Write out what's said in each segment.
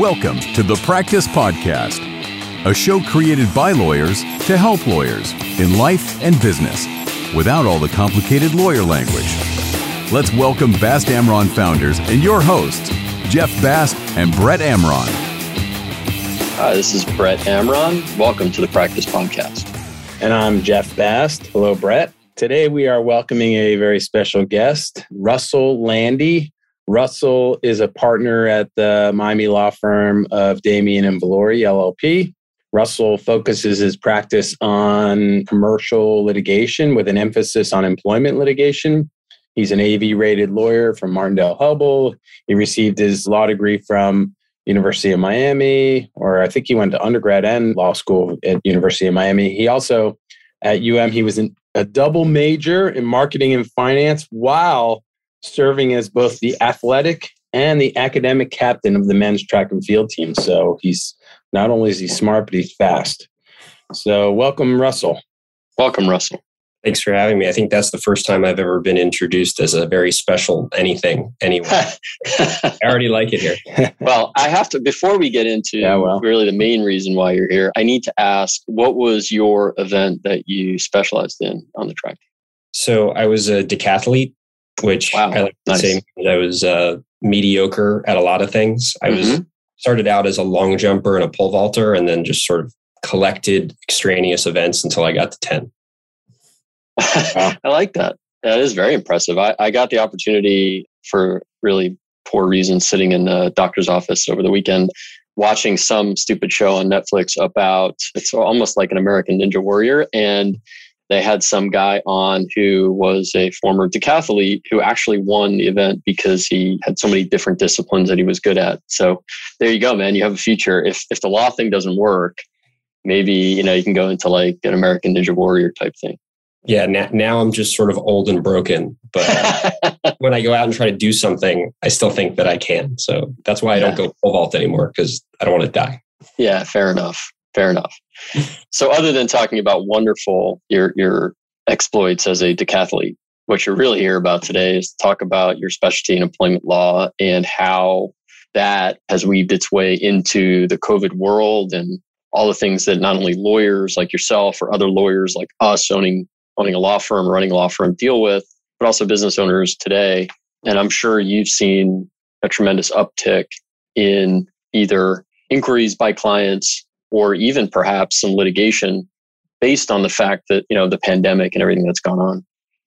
Welcome to the Practice Podcast, a show created by lawyers to help lawyers in life and business without all the complicated lawyer language. Let's welcome Bast Amron founders and your hosts, Jeff Bast and Brett Amron. Hi, this is Brett Amron. Welcome to the Practice Podcast. And I'm Jeff Bast. Hello, Brett. Today we are welcoming a very special guest, Russell Landy. Russell is a partner at the Miami law firm of Damian and Valori LLP. Russell focuses his practice on commercial litigation with an emphasis on employment litigation. He's an AV rated lawyer from Martindale Hubbell. He received his law degree from University of Miami, or I think he went to undergrad and law school at University of Miami. He also at UM he was in a double major in marketing and finance while serving as both the athletic and the academic captain of the men's track and field team. So he's not only is he smart, but he's fast. So welcome, Russell. Welcome, Russell. Thanks for having me. I think that's the first time I've ever been introduced as a very special anything anyway. I already like it here. well, I have to, before we get into yeah, well. really the main reason why you're here, I need to ask what was your event that you specialized in on the track? So I was a decathlete which wow. I like nice. to say I was uh, mediocre at a lot of things. I mm-hmm. was started out as a long jumper and a pole vaulter, and then just sort of collected extraneous events until I got to ten. I like that. That is very impressive. I, I got the opportunity for really poor reasons sitting in the doctor's office over the weekend watching some stupid show on Netflix about it's almost like an American Ninja Warrior and they had some guy on who was a former decathlete who actually won the event because he had so many different disciplines that he was good at. So there you go, man. You have a future. If if the law thing doesn't work, maybe you know you can go into like an American Ninja Warrior type thing. Yeah, now, now I'm just sort of old and broken. But when I go out and try to do something, I still think that I can. So that's why I don't go pole vault anymore because I don't want to die. Yeah, fair enough. Fair enough. so, other than talking about wonderful your your exploits as a decathlete, what you're really here about today is to talk about your specialty in employment law and how that has weaved its way into the COVID world and all the things that not only lawyers like yourself or other lawyers like us owning owning a law firm, or running a law firm deal with, but also business owners today. And I'm sure you've seen a tremendous uptick in either inquiries by clients or even perhaps some litigation based on the fact that you know the pandemic and everything that's gone on.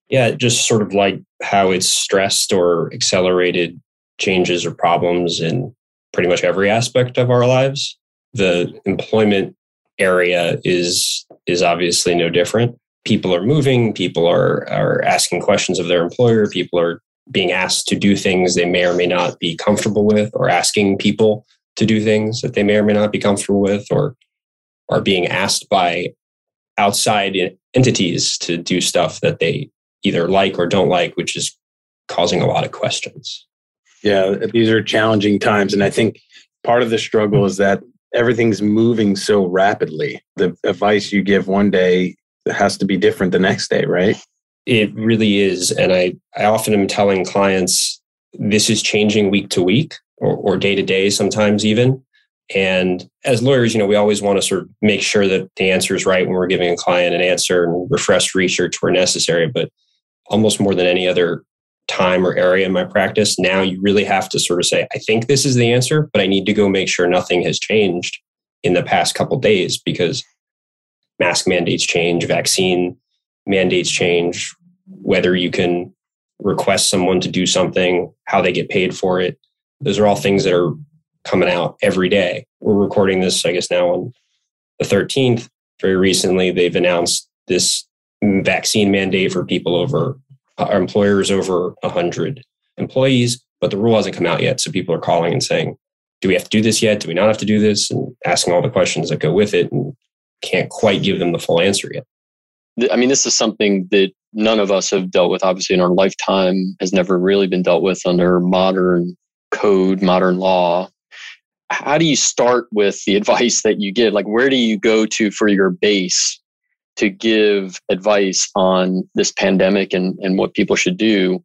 Yeah just sort of like how it's stressed or accelerated changes or problems in pretty much every aspect of our lives. The employment area is is obviously no different. People are moving people are are asking questions of their employer people are being asked to do things they may or may not be comfortable with or asking people to do things that they may or may not be comfortable with or are being asked by outside entities to do stuff that they either like or don't like, which is causing a lot of questions. Yeah, these are challenging times. And I think part of the struggle is that everything's moving so rapidly. The advice you give one day has to be different the next day, right? It really is. And I, I often am telling clients this is changing week to week or, day to day sometimes even. And as lawyers, you know, we always want to sort of make sure that the answer is right when we're giving a client an answer and refresh research where necessary. But almost more than any other time or area in my practice, now you really have to sort of say, I think this is the answer, but I need to go make sure nothing has changed in the past couple days because mask mandates change, vaccine mandates change, whether you can request someone to do something, how they get paid for it those are all things that are coming out every day. We're recording this, I guess, now on the 13th. Very recently, they've announced this vaccine mandate for people over uh, employers over 100 employees, but the rule hasn't come out yet. So people are calling and saying, do we have to do this yet? Do we not have to do this? And asking all the questions that go with it and can't quite give them the full answer yet. I mean, this is something that none of us have dealt with, obviously, in our lifetime, has never really been dealt with under modern code, modern law, how do you start with the advice that you give? Like, where do you go to for your base to give advice on this pandemic and, and what people should do?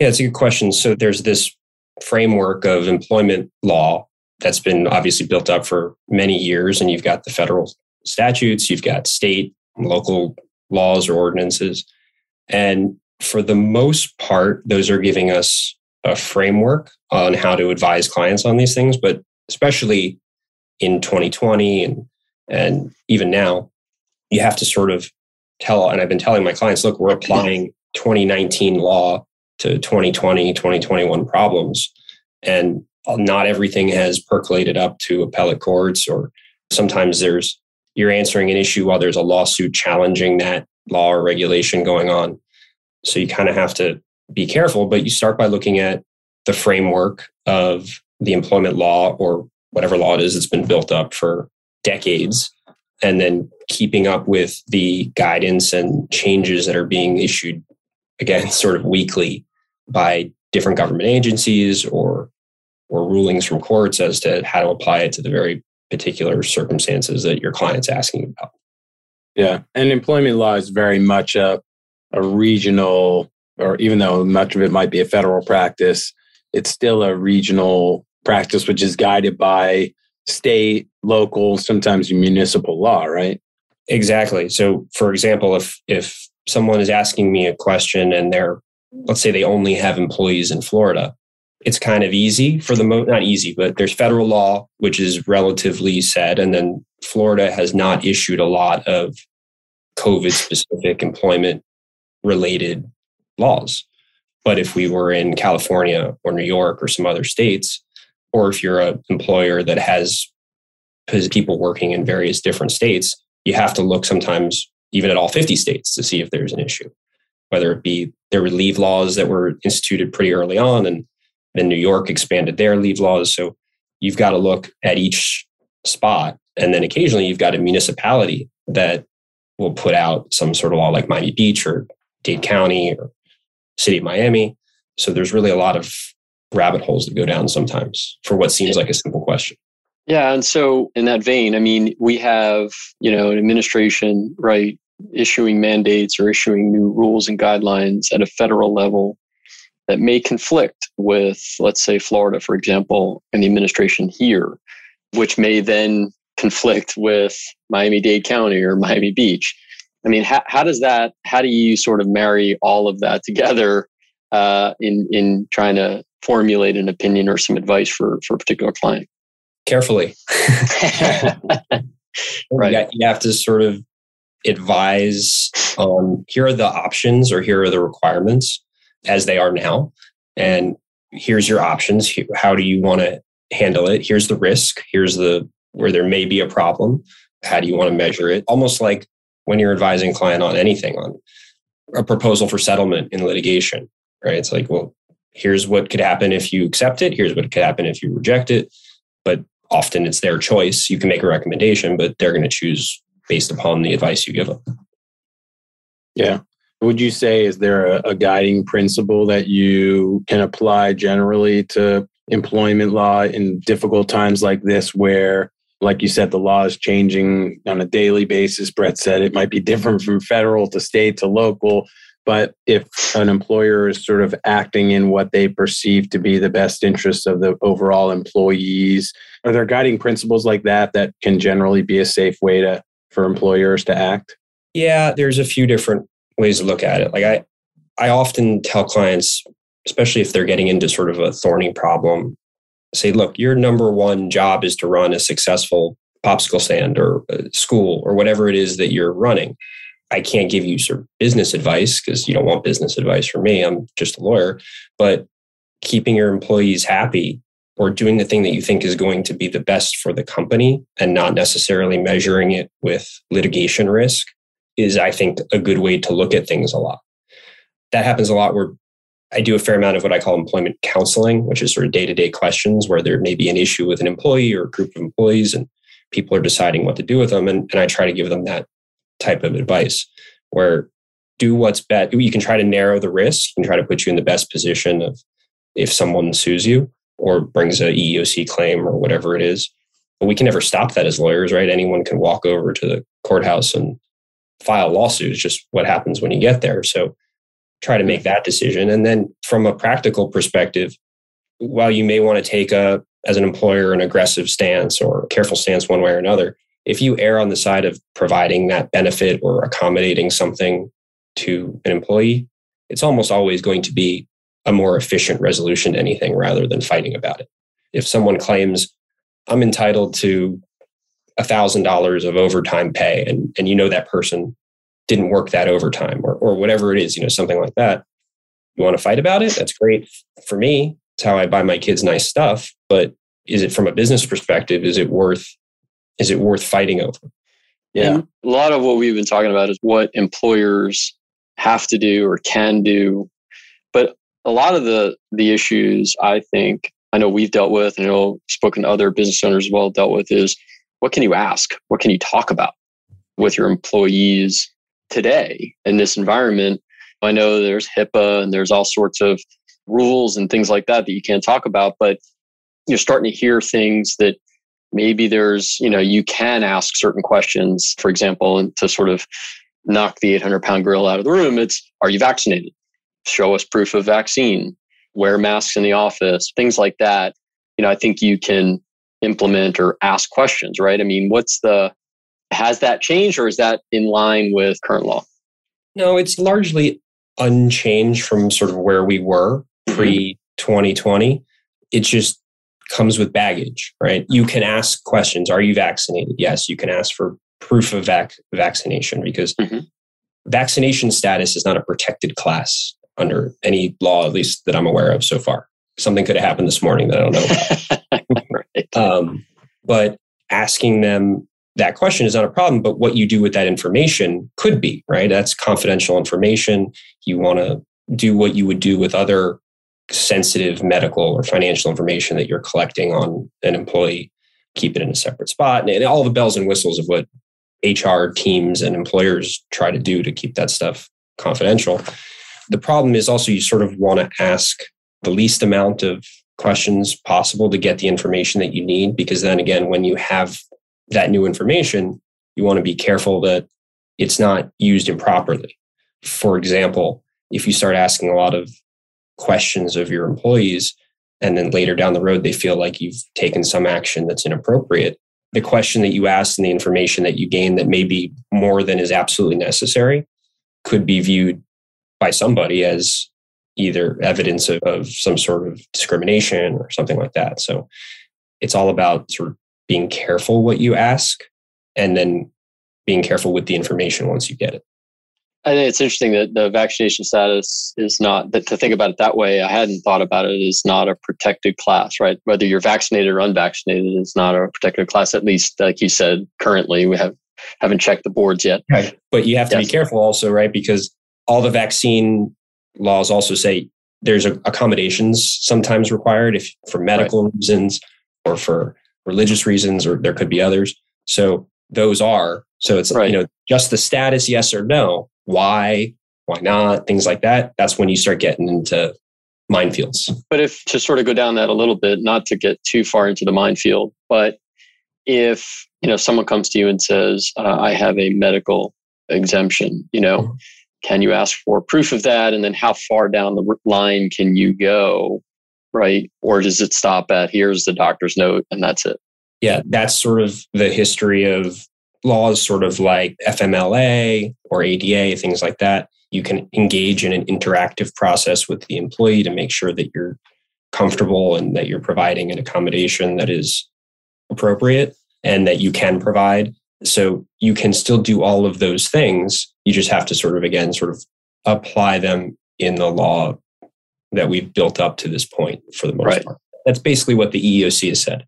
Yeah, it's a good question. So, there's this framework of employment law that's been obviously built up for many years. And you've got the federal statutes, you've got state, local laws or ordinances. And for the most part, those are giving us a framework on how to advise clients on these things. But especially in 2020 and and even now, you have to sort of tell, and I've been telling my clients, look, we're applying 2019 law to 2020, 2021 problems. And not everything has percolated up to appellate courts, or sometimes there's you're answering an issue while there's a lawsuit challenging that law or regulation going on. So you kind of have to be careful, but you start by looking at the framework of the employment law or whatever law it is that's been built up for decades and then keeping up with the guidance and changes that are being issued again sort of weekly by different government agencies or or rulings from courts as to how to apply it to the very particular circumstances that your client's asking about. Yeah, and employment law is very much a a regional or even though much of it might be a federal practice, it's still a regional practice which is guided by state, local, sometimes municipal law, right? Exactly. So for example, if if someone is asking me a question and they're let's say they only have employees in Florida, it's kind of easy for the most not easy, but there's federal law which is relatively set and then Florida has not issued a lot of COVID specific employment related laws. But if we were in California or New York or some other states, or if you're an employer that has people working in various different states, you have to look sometimes even at all 50 states to see if there's an issue. Whether it be there were leave laws that were instituted pretty early on, and then New York expanded their leave laws. So you've got to look at each spot. And then occasionally you've got a municipality that will put out some sort of law like Miami Beach or Dade County or City of Miami. So there's really a lot of rabbit holes to go down sometimes for what seems like a simple question. Yeah. And so, in that vein, I mean, we have, you know, an administration, right, issuing mandates or issuing new rules and guidelines at a federal level that may conflict with, let's say, Florida, for example, and the administration here, which may then conflict with Miami Dade County or Miami Beach. I mean, how, how does that, how do you sort of marry all of that together uh, in, in trying to formulate an opinion or some advice for, for a particular client? Carefully. right. You have to sort of advise on here are the options or here are the requirements as they are now. And here's your options. How do you want to handle it? Here's the risk. Here's the where there may be a problem. How do you want to measure it? Almost like when you're advising a client on anything on a proposal for settlement in litigation, right? It's like, well, here's what could happen if you accept it. Here's what could happen if you reject it. But often it's their choice. You can make a recommendation, but they're going to choose based upon the advice you give them. Yeah. Would you say, is there a, a guiding principle that you can apply generally to employment law in difficult times like this where like you said, the law is changing on a daily basis. Brett said it might be different from federal to state to local. But if an employer is sort of acting in what they perceive to be the best interests of the overall employees, are there guiding principles like that that can generally be a safe way to for employers to act? Yeah, there's a few different ways to look at it. Like I I often tell clients, especially if they're getting into sort of a thorny problem, say, look, your number one job is to run a successful popsicle stand or uh, school or whatever it is that you're running. I can't give you sort of business advice because you don't want business advice from me. I'm just a lawyer. But keeping your employees happy or doing the thing that you think is going to be the best for the company and not necessarily measuring it with litigation risk is, I think, a good way to look at things a lot. That happens a lot where I do a fair amount of what I call employment counseling, which is sort of day to day questions where there may be an issue with an employee or a group of employees and people are deciding what to do with them. And, and I try to give them that type of advice where do what's best. You can try to narrow the risk, can try to put you in the best position of if someone sues you or brings a EEOC claim or whatever it is. But we can never stop that as lawyers, right? Anyone can walk over to the courthouse and file lawsuits, just what happens when you get there. So try to make that decision. And then from a practical perspective, while you may want to take a, as an employer an aggressive stance or careful stance one way or another. If you err on the side of providing that benefit or accommodating something to an employee, it's almost always going to be a more efficient resolution to anything rather than fighting about it. If someone claims, I'm entitled to $1,000 of overtime pay, and, and you know that person didn't work that overtime or, or whatever it is, you know, something like that. You want to fight about it? That's great for me. It's how I buy my kids nice stuff. But is it from a business perspective? Is it worth is it worth fighting over? Yeah. And a lot of what we've been talking about is what employers have to do or can do. But a lot of the the issues I think I know we've dealt with, and I know spoken to other business owners as well dealt with is what can you ask? What can you talk about with your employees today in this environment? I know there's HIPAA and there's all sorts of rules and things like that that you can't talk about, but you're starting to hear things that maybe there's, you know, you can ask certain questions, for example, and to sort of knock the 800 pound gorilla out of the room, it's are you vaccinated? Show us proof of vaccine, wear masks in the office, things like that. You know, I think you can implement or ask questions, right? I mean, what's the, has that changed or is that in line with current law? No, it's largely unchanged from sort of where we were mm-hmm. pre 2020. It just comes with baggage, right? You can ask questions. Are you vaccinated? Yes. You can ask for proof of vac- vaccination because mm-hmm. vaccination status is not a protected class under any law, at least that I'm aware of so far. Something could have happened this morning that I don't know about. right. um, but asking them that question is not a problem, but what you do with that information could be, right? That's confidential information. You want to do what you would do with other sensitive medical or financial information that you're collecting on an employee, keep it in a separate spot, and all the bells and whistles of what HR teams and employers try to do to keep that stuff confidential. The problem is also you sort of want to ask the least amount of questions possible to get the information that you need, because then again, when you have that new information, you want to be careful that it's not used improperly. For example, if you start asking a lot of questions of your employees, and then later down the road, they feel like you've taken some action that's inappropriate, the question that you asked and the information that you gain that may be more than is absolutely necessary could be viewed by somebody as either evidence of, of some sort of discrimination or something like that. So it's all about sort of being careful what you ask and then being careful with the information once you get it. I think it's interesting that the vaccination status is not that to think about it that way. I hadn't thought about it is not a protected class, right? Whether you're vaccinated or unvaccinated is not a protected class. At least, like you said, currently we have haven't checked the boards yet. Right. But you have to yes. be careful also, right? Because all the vaccine laws also say there's accommodations sometimes required if for medical right. reasons or for religious reasons, or there could be others. So those are. So it's right. you know just the status, yes or no. Why? Why not? Things like that. That's when you start getting into minefields. But if to sort of go down that a little bit, not to get too far into the minefield, but if you know someone comes to you and says, uh, "I have a medical exemption," you know, mm-hmm. can you ask for proof of that? And then how far down the line can you go right? Or does it stop at here's the doctor's note and that's it? Yeah, that's sort of the history of laws, sort of like FMLA or ADA, things like that. You can engage in an interactive process with the employee to make sure that you're comfortable and that you're providing an accommodation that is appropriate and that you can provide. So you can still do all of those things. You just have to sort of, again, sort of apply them in the law that we've built up to this point for the most right. part. That's basically what the EEOC has said.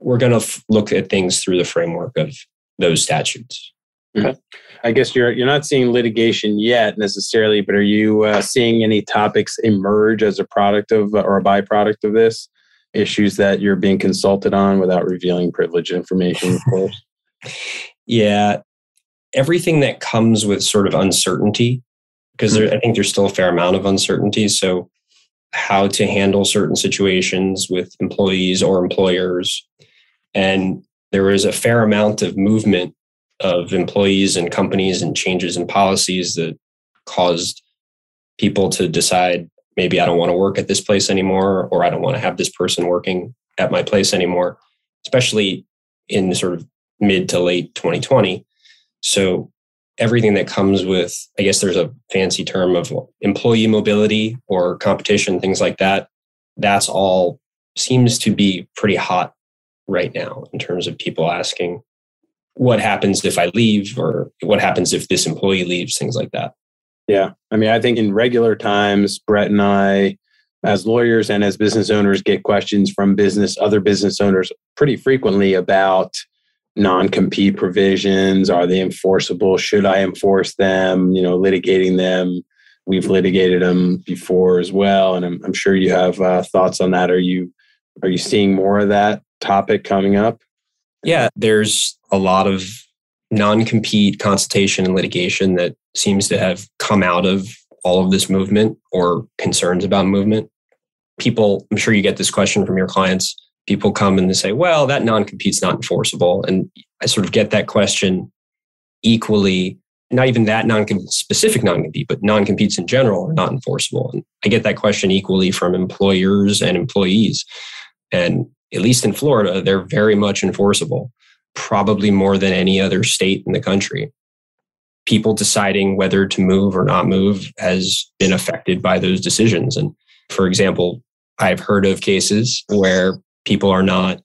We're going to f- look at things through the framework of those statutes. Okay. I guess you're you're not seeing litigation yet necessarily, but are you uh, seeing any topics emerge as a product of or a byproduct of this? Issues that you're being consulted on without revealing privileged information, of course. yeah, everything that comes with sort of uncertainty, because mm-hmm. I think there's still a fair amount of uncertainty. So how to handle certain situations with employees or employers. And there was a fair amount of movement of employees and companies and changes in policies that caused people to decide maybe I don't want to work at this place anymore, or I don't want to have this person working at my place anymore, especially in sort of mid to late 2020. So everything that comes with, I guess there's a fancy term of employee mobility or competition, things like that. That's all seems to be pretty hot right now in terms of people asking what happens if I leave or what happens if this employee leaves, things like that. Yeah. I mean, I think in regular times, Brett and I, as lawyers and as business owners, get questions from business, other business owners pretty frequently about non-compete provisions? Are they enforceable? Should i enforce them? You know litigating them. We've litigated them before as well and i'm, I'm sure you have uh, thoughts on that. Are you are you seeing more of that topic coming up? Yeah there's a lot of non-compete consultation and litigation that seems to have come out of all of this movement or concerns about movement. People i'm sure you get this question from your clients people come and they say, well, that non compete's not enforceable. And I sort of get that question equally, not even that non specific non compete, but non competes in general are not enforceable. And I get that question equally from employers and employees. And at least in Florida, they're very much enforceable, probably more than any other state in the country. People deciding whether to move or not move has been affected by those decisions. And for example, I've heard of cases where people are not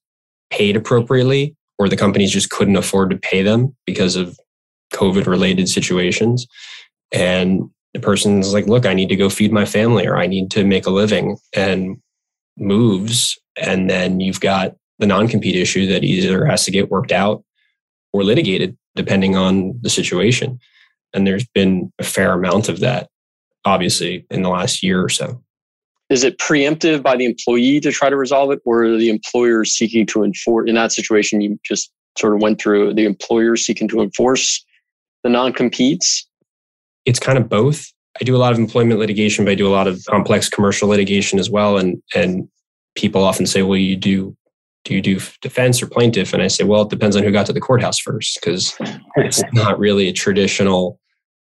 paid appropriately or the companies just couldn't afford to pay them because of COVID related situations. And the person's like, look, I need to go feed my family or I need to make a living and moves. And then you've got the non compete issue that either has to get worked out or litigated, depending on the situation. And there's been a fair amount of that, obviously, in the last year or so is it preemptive by the employee to try to resolve it or the employer seeking to enforce in that situation you just sort of went through the employer seeking to enforce the non-competes? It's kind of both. I do a lot of employment litigation but i do a lot of complex commercial litigation as well and and people often say well you do do you do defense or plaintiff? And i say well it depends on who got to the courthouse first because it's not really a traditional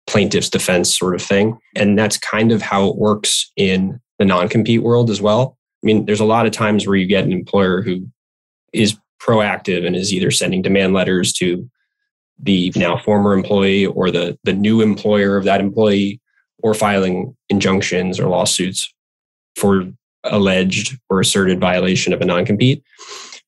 plaintiff's defense sort of thing. And that's kind of how it works in the non-compete world as well. I mean, there's a lot of times where you get an employer who is proactive and is either sending demand letters to the now former employee or the the new employer of that employee or filing injunctions or lawsuits for alleged or asserted violation of a non-compete.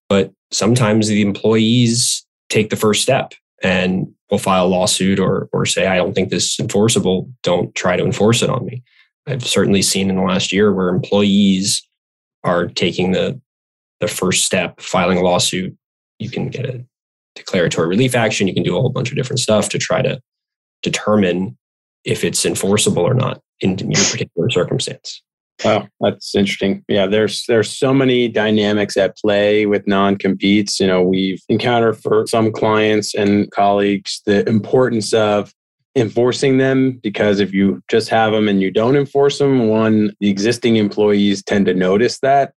But sometimes the employees take the first step and will file a lawsuit or or say I don't think this is enforceable. Don't try to enforce it on me I've certainly seen in the last year where employees are taking the the first step, filing a lawsuit. You can get a declaratory relief action. You can do a whole bunch of different stuff to try to determine if it's enforceable or not in your particular circumstance. Oh, that's interesting. Yeah, there's there's so many dynamics at play with non-competes. You know, we've encountered for some clients and colleagues the importance of enforcing them because if you just have them and you don't enforce them, one, the existing employees tend to notice that.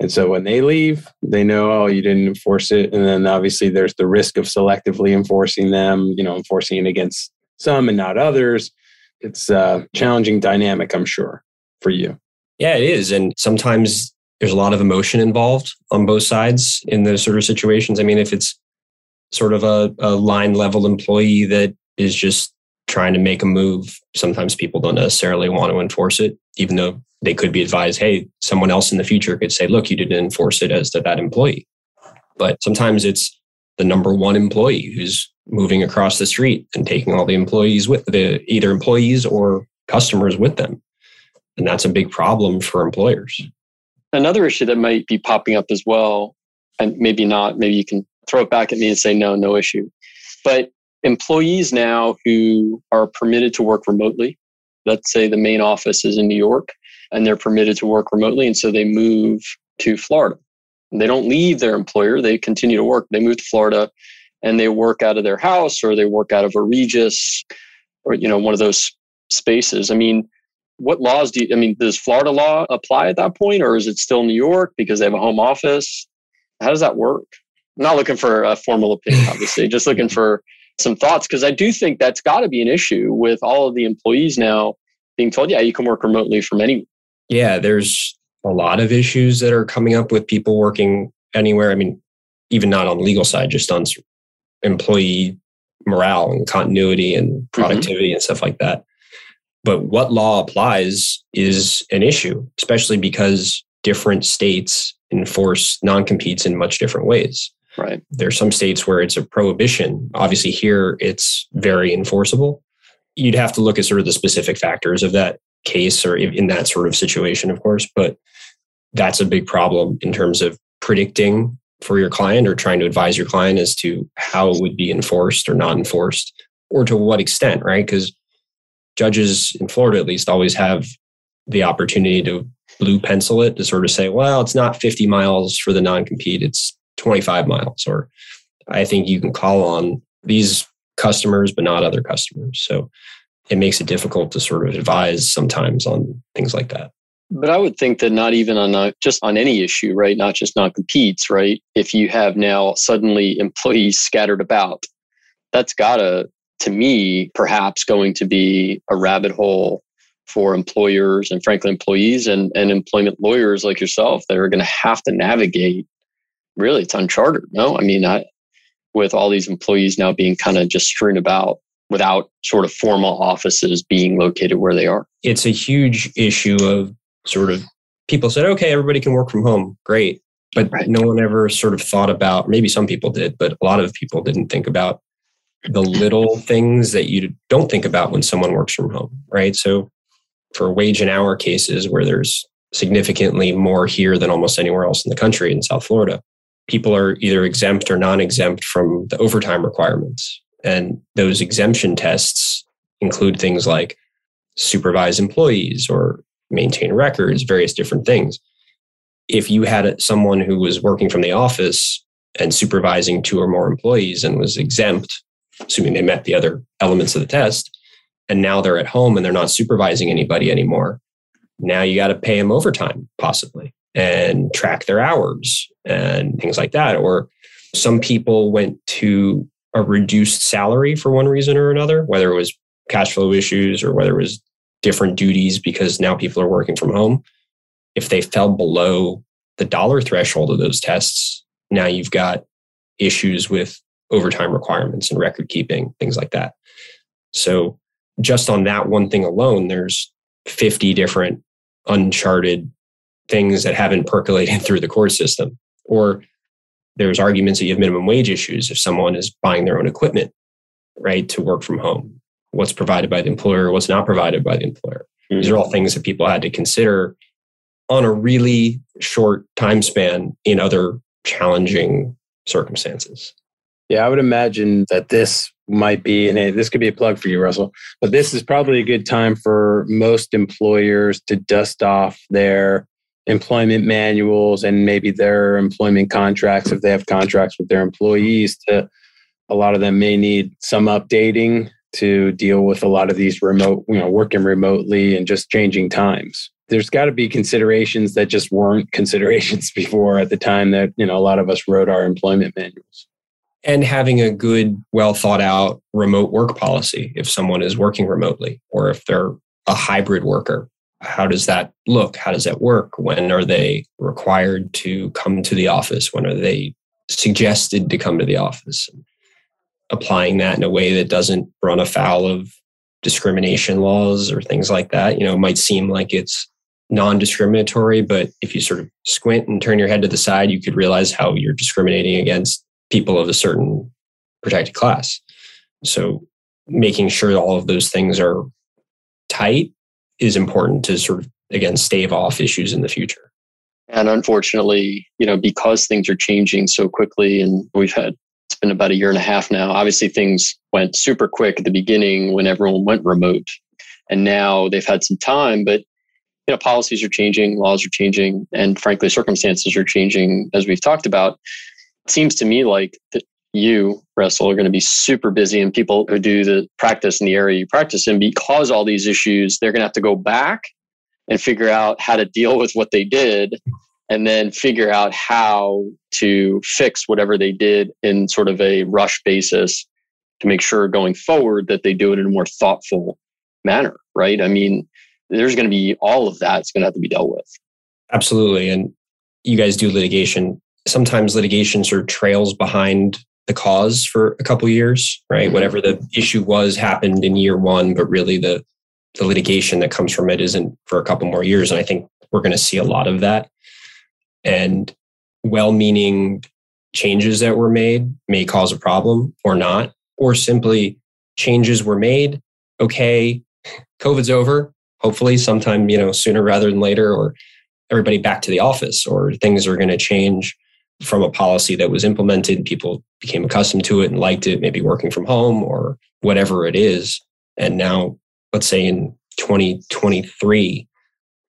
And so when they leave, they know, oh, you didn't enforce it. And then obviously there's the risk of selectively enforcing them, you know, enforcing it against some and not others. It's a challenging dynamic, I'm sure, for you. Yeah, it is. And sometimes there's a lot of emotion involved on both sides in those sort of situations. I mean, if it's sort of a, a line level employee that is just trying to make a move, sometimes people don't necessarily want to enforce it, even though they could be advised, hey, someone else in the future could say, look, you didn't enforce it as to that employee. But sometimes it's the number one employee who's moving across the street and taking all the employees with the either employees or customers with them. And that's a big problem for employers. Another issue that might be popping up as well, and maybe not, maybe you can throw it back at me and say, no, no issue. But employees now who are permitted to work remotely, let's say the main office is in New York and they're permitted to work remotely. And so they move to Florida. They don't leave their employer, they continue to work. They move to Florida and they work out of their house or they work out of a Regus or, you know, one of those spaces. I mean, what laws do you, I mean, does Florida law apply at that point or is it still New York because they have a home office? How does that work? I'm not looking for a formal opinion, obviously, just looking for some thoughts because I do think that's got to be an issue with all of the employees now being told, yeah, you can work remotely from anywhere. Yeah, there's a lot of issues that are coming up with people working anywhere. I mean, even not on the legal side, just on employee morale and continuity and mm-hmm. productivity mm-hmm. and stuff like that. But what law applies is an issue, especially because different states enforce non competes in much different ways. Right. There's some states where it's a prohibition. Obviously, here it's very enforceable. You'd have to look at sort of the specific factors of that case or in that sort of situation, of course. But that's a big problem in terms of predicting for your client or trying to advise your client as to how it would be enforced or not enforced or to what extent, right? Because judges in Florida, at least, always have the opportunity to blue pencil it to sort of say, well, it's not 50 miles for the non compete, it's 25 miles. Or I think you can call on these customers, but not other customers. So it makes it difficult to sort of advise sometimes on things like that. But I would think that not even on a, just on any issue, right? Not just non competes, right? If you have now suddenly employees scattered about, that's gotta, to me, perhaps going to be a rabbit hole for employers and frankly employees and, and employment lawyers like yourself that are going to have to navigate really it's uncharted no i mean I, with all these employees now being kind of just strewn about without sort of formal offices being located where they are it's a huge issue of sort of people said okay everybody can work from home great but right. no one ever sort of thought about maybe some people did but a lot of people didn't think about the little things that you don't think about when someone works from home right so for wage and hour cases where there's significantly more here than almost anywhere else in the country in South Florida. People are either exempt or non exempt from the overtime requirements. And those exemption tests include things like supervise employees or maintain records, various different things. If you had someone who was working from the office and supervising two or more employees and was exempt, assuming they met the other elements of the test, and now they're at home and they're not supervising anybody anymore. Now you got to pay them overtime, possibly, and track their hours and things like that. Or some people went to a reduced salary for one reason or another, whether it was cash flow issues or whether it was different duties because now people are working from home. If they fell below the dollar threshold of those tests, now you've got issues with overtime requirements and record keeping, things like that. So just on that one thing alone, there's 50 different uncharted things that haven't percolated through the court system. Or there's arguments that you have minimum wage issues if someone is buying their own equipment, right, to work from home. What's provided by the employer, what's not provided by the employer. Mm-hmm. These are all things that people had to consider on a really short time span in other challenging circumstances. Yeah, I would imagine that this might be, and this could be a plug for you, Russell, but this is probably a good time for most employers to dust off their employment manuals and maybe their employment contracts if they have contracts with their employees to a lot of them may need some updating to deal with a lot of these remote you know working remotely and just changing times there's got to be considerations that just weren't considerations before at the time that you know a lot of us wrote our employment manuals and having a good, well thought out remote work policy if someone is working remotely or if they're a hybrid worker. How does that look? How does that work? When are they required to come to the office? When are they suggested to come to the office? Applying that in a way that doesn't run afoul of discrimination laws or things like that. You know, it might seem like it's non discriminatory, but if you sort of squint and turn your head to the side, you could realize how you're discriminating against people of a certain protected class. So making sure all of those things are tight is important to sort of again stave off issues in the future. And unfortunately, you know, because things are changing so quickly and we've had it's been about a year and a half now. Obviously things went super quick at the beginning when everyone went remote. And now they've had some time, but you know, policies are changing, laws are changing, and frankly, circumstances are changing as we've talked about. It seems to me like you, Russell, are going to be super busy and people who do the practice in the area you practice in because all these issues, they're going to have to go back and figure out how to deal with what they did and then figure out how to fix whatever they did in sort of a rush basis to make sure going forward that they do it in a more thoughtful manner, right? I mean, there's going to be all of that's going to have to be dealt with. Absolutely. And you guys do litigation. Sometimes litigation sort of trails behind the cause for a couple years, right? Mm-hmm. Whatever the issue was happened in year one, but really the the litigation that comes from it isn't for a couple more years. And I think we're going to see a lot of that. And well-meaning changes that were made may cause a problem or not, or simply changes were made. Okay, COVID's over. Hopefully, sometime you know sooner rather than later, or everybody back to the office, or things are going to change from a policy that was implemented. People became accustomed to it and liked it, maybe working from home or whatever it is. And now, let's say in 2023,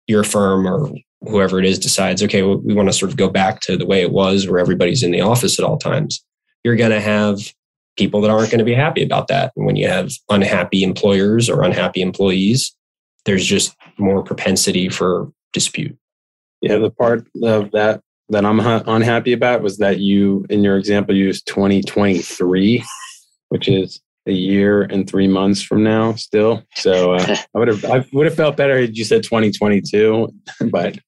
your firm or whoever it is decides, okay, well, we want to sort of go back to the way it was where everybody's in the office at all times. You're going to have people that aren't going to be happy about that. And when you have unhappy employers or unhappy employees, there's just more propensity for dispute. Yeah, the part of that that I'm unhappy about was that you, in your example, used 2023, which is a year and three months from now still. So uh, I would have I would have felt better had you said 2022, but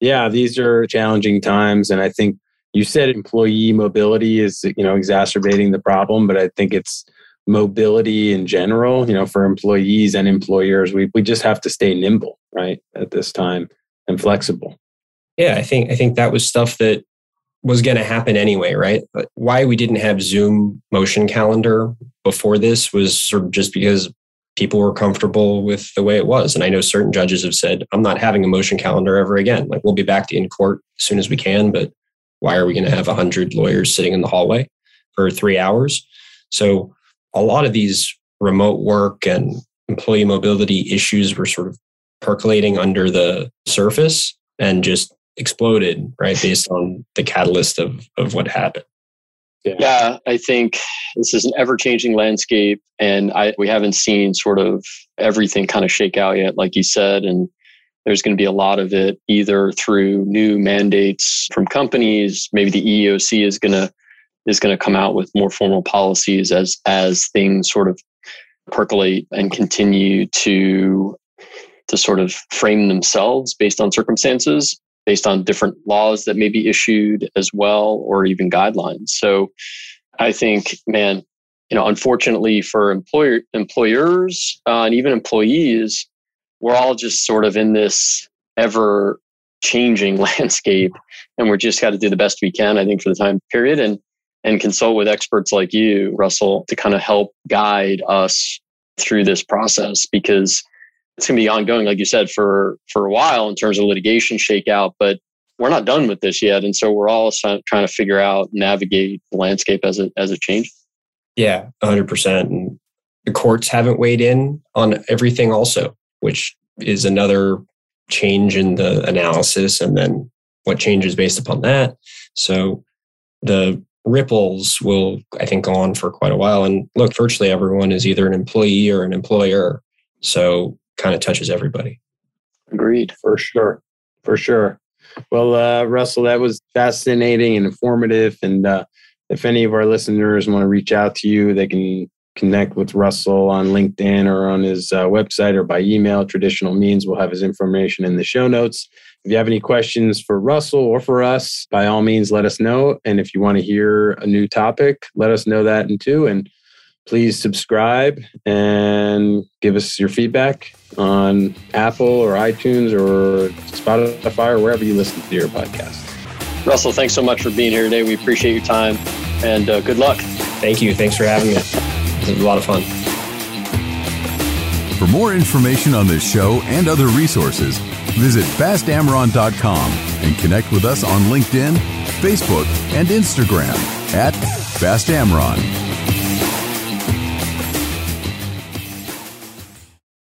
yeah, these are challenging times, and I think you said employee mobility is you know exacerbating the problem, but I think it's mobility in general. You know, for employees and employers, we we just have to stay nimble, right, at this time and flexible. Yeah, I think I think that was stuff that was going to happen anyway, right? But why we didn't have Zoom motion calendar before this was sort of just because people were comfortable with the way it was. And I know certain judges have said, I'm not having a motion calendar ever again. Like we'll be back in court as soon as we can, but why are we going to have 100 lawyers sitting in the hallway for three hours? So a lot of these remote work and employee mobility issues were sort of percolating under the surface and just exploded, right, based on the catalyst of of what happened. Yeah. yeah, I think this is an ever changing landscape, and I we haven't seen sort of everything kind of shake out yet, like you said, and there's going to be a lot of it either through new mandates from companies. Maybe the EEOC is going to is going to come out with more formal policies as as things sort of percolate and continue to to sort of frame themselves based on circumstances based on different laws that may be issued as well, or even guidelines. So I think, man, you know, unfortunately for employer employers uh, and even employees, we're all just sort of in this ever changing landscape, and we're just got to do the best we can. I think for the time period, and and consult with experts like you, Russell, to kind of help guide us through this process because it's going to be ongoing, like you said, for for a while in terms of litigation shakeout. But we're not done with this yet, and so we're all trying to figure out navigate the landscape as it as it changes. Yeah, hundred percent. And the courts haven't weighed in on everything, also, which is another change in the analysis, and then what changes based upon that. So the ripples will, I think, go on for quite a while. And look, virtually everyone is either an employee or an employer. So kind of touches everybody. Agreed. For sure. For sure. Well, uh, Russell, that was fascinating and informative. And uh, if any of our listeners want to reach out to you, they can connect with Russell on LinkedIn or on his uh, website or by email. Traditional means we'll have his information in the show notes. If you have any questions for Russell or for us, by all means, let us know. And if you want to hear a new topic, let us know that and too. And please subscribe and give us your feedback on Apple or iTunes or Spotify or wherever you listen to your podcast. Russell, thanks so much for being here today. We appreciate your time and uh, good luck. Thank you. Thanks for having me. It was a lot of fun. For more information on this show and other resources, visit bastamron.com and connect with us on LinkedIn, Facebook, and Instagram at bastamron.